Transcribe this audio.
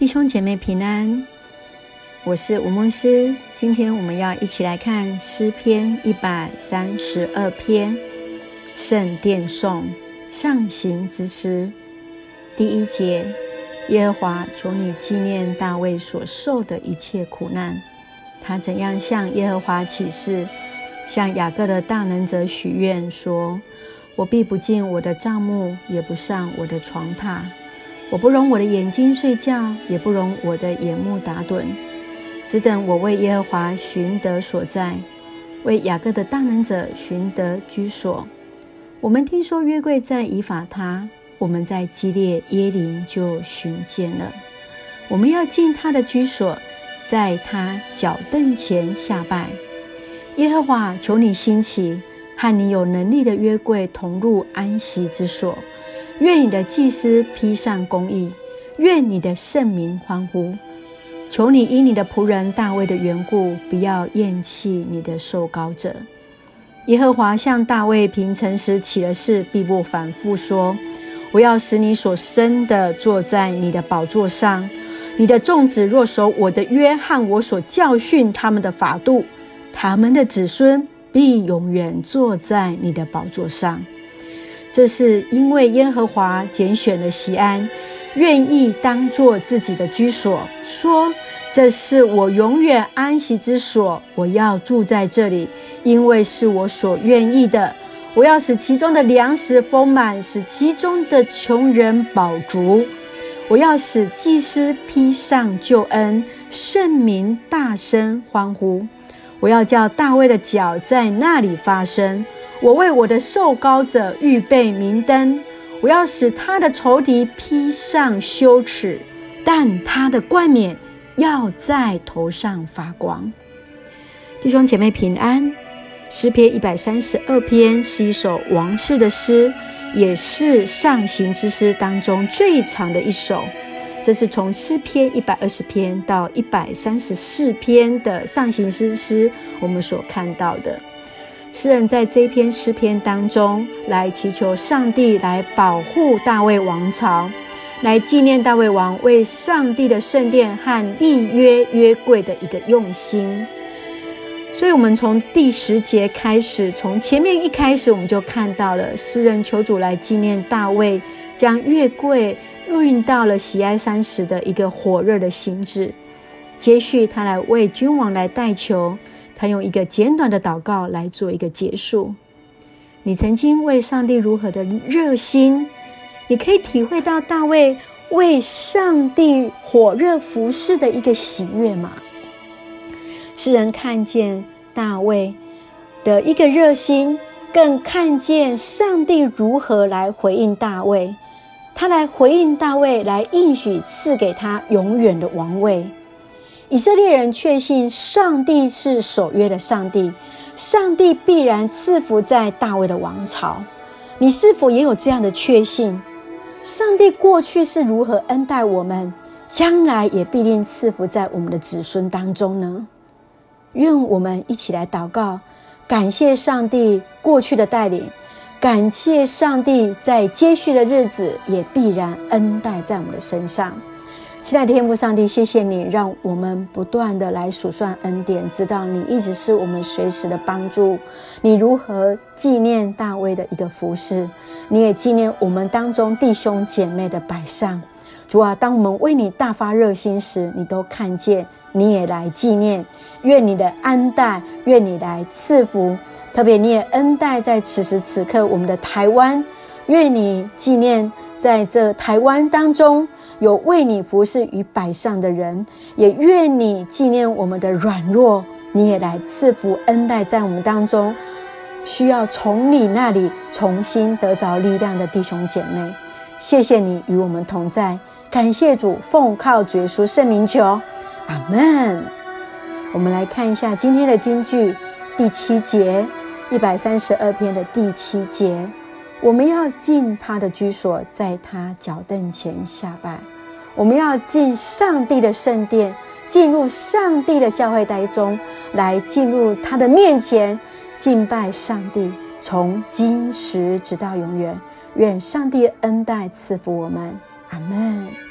弟兄姐妹平安，我是吴梦师。今天我们要一起来看诗篇一百三十二篇圣殿颂上行之诗第一节：耶和华，求你纪念大卫所受的一切苦难。他怎样向耶和华起誓，向雅各的大能者许愿说：“我必不进我的帐幕，也不上我的床榻。”我不容我的眼睛睡觉，也不容我的眼目打盹，只等我为耶和华寻得所在，为雅各的大能者寻得居所。我们听说约柜在以法他，我们在基列耶林就寻见了。我们要进他的居所，在他脚凳前下拜。耶和华，求你兴起，和你有能力的约柜同入安息之所。愿你的祭司披上公义，愿你的圣名欢呼。求你因你的仆人大卫的缘故，不要厌弃你的受膏者。耶和华向大卫平诚时起了誓，必不反复说：“我要使你所生的坐在你的宝座上。你的众子若守我的约和我所教训他们的法度，他们的子孙必永远坐在你的宝座上。”这是因为耶和华拣选了西安，愿意当做自己的居所，说：“这是我永远安息之所，我要住在这里，因为是我所愿意的。我要使其中的粮食丰满，使其中的穷人饱足。我要使祭司披上救恩，圣民大声欢呼。我要叫大卫的脚在那里发声。”我为我的受膏者预备明灯，我要使他的仇敌披上羞耻，但他的冠冕要在头上发光。弟兄姐妹平安。诗篇一百三十二篇是一首王室的诗，也是上行之诗当中最长的一首。这是从诗篇一百二十篇到一百三十四篇的上行之诗，我们所看到的。诗人在这篇诗篇当中，来祈求上帝来保护大卫王朝，来纪念大卫王为上帝的圣殿和立约约柜的一个用心。所以，我们从第十节开始，从前面一开始，我们就看到了诗人求主来纪念大卫将月柜运到了喜爱山时的一个火热的心智。接续，他来为君王来代求。他用一个简短的祷告来做一个结束。你曾经为上帝如何的热心？你可以体会到大卫为上帝火热服侍的一个喜悦吗？世人看见大卫的一个热心，更看见上帝如何来回应大卫。他来回应大卫，来应许赐给他永远的王位。以色列人确信上帝是守约的上帝，上帝必然赐福在大卫的王朝。你是否也有这样的确信？上帝过去是如何恩待我们，将来也必定赐福在我们的子孙当中呢？愿我们一起来祷告，感谢上帝过去的带领，感谢上帝在接续的日子也必然恩待在我们的身上。亲爱的天父上帝，谢谢你让我们不断的来数算恩典，知道你一直是我们随时的帮助。你如何纪念大卫的一个服饰，你也纪念我们当中弟兄姐妹的摆上。主啊，当我们为你大发热心时，你都看见，你也来纪念。愿你的安待，愿你来赐福，特别你也恩待在此时此刻我们的台湾。愿你纪念在这台湾当中。有为你服侍于百上的人，也愿你纪念我们的软弱，你也来赐福恩待在我们当中，需要从你那里重新得着力量的弟兄姐妹。谢谢你与我们同在，感谢主，奉靠主耶稣圣名求，阿门。我们来看一下今天的金句，第七节，一百三十二篇的第七节。我们要进他的居所，在他脚凳前下拜。我们要进上帝的圣殿，进入上帝的教会当中，来进入他的面前敬拜上帝，从今时直到永远。愿上帝恩待赐福我们，阿门。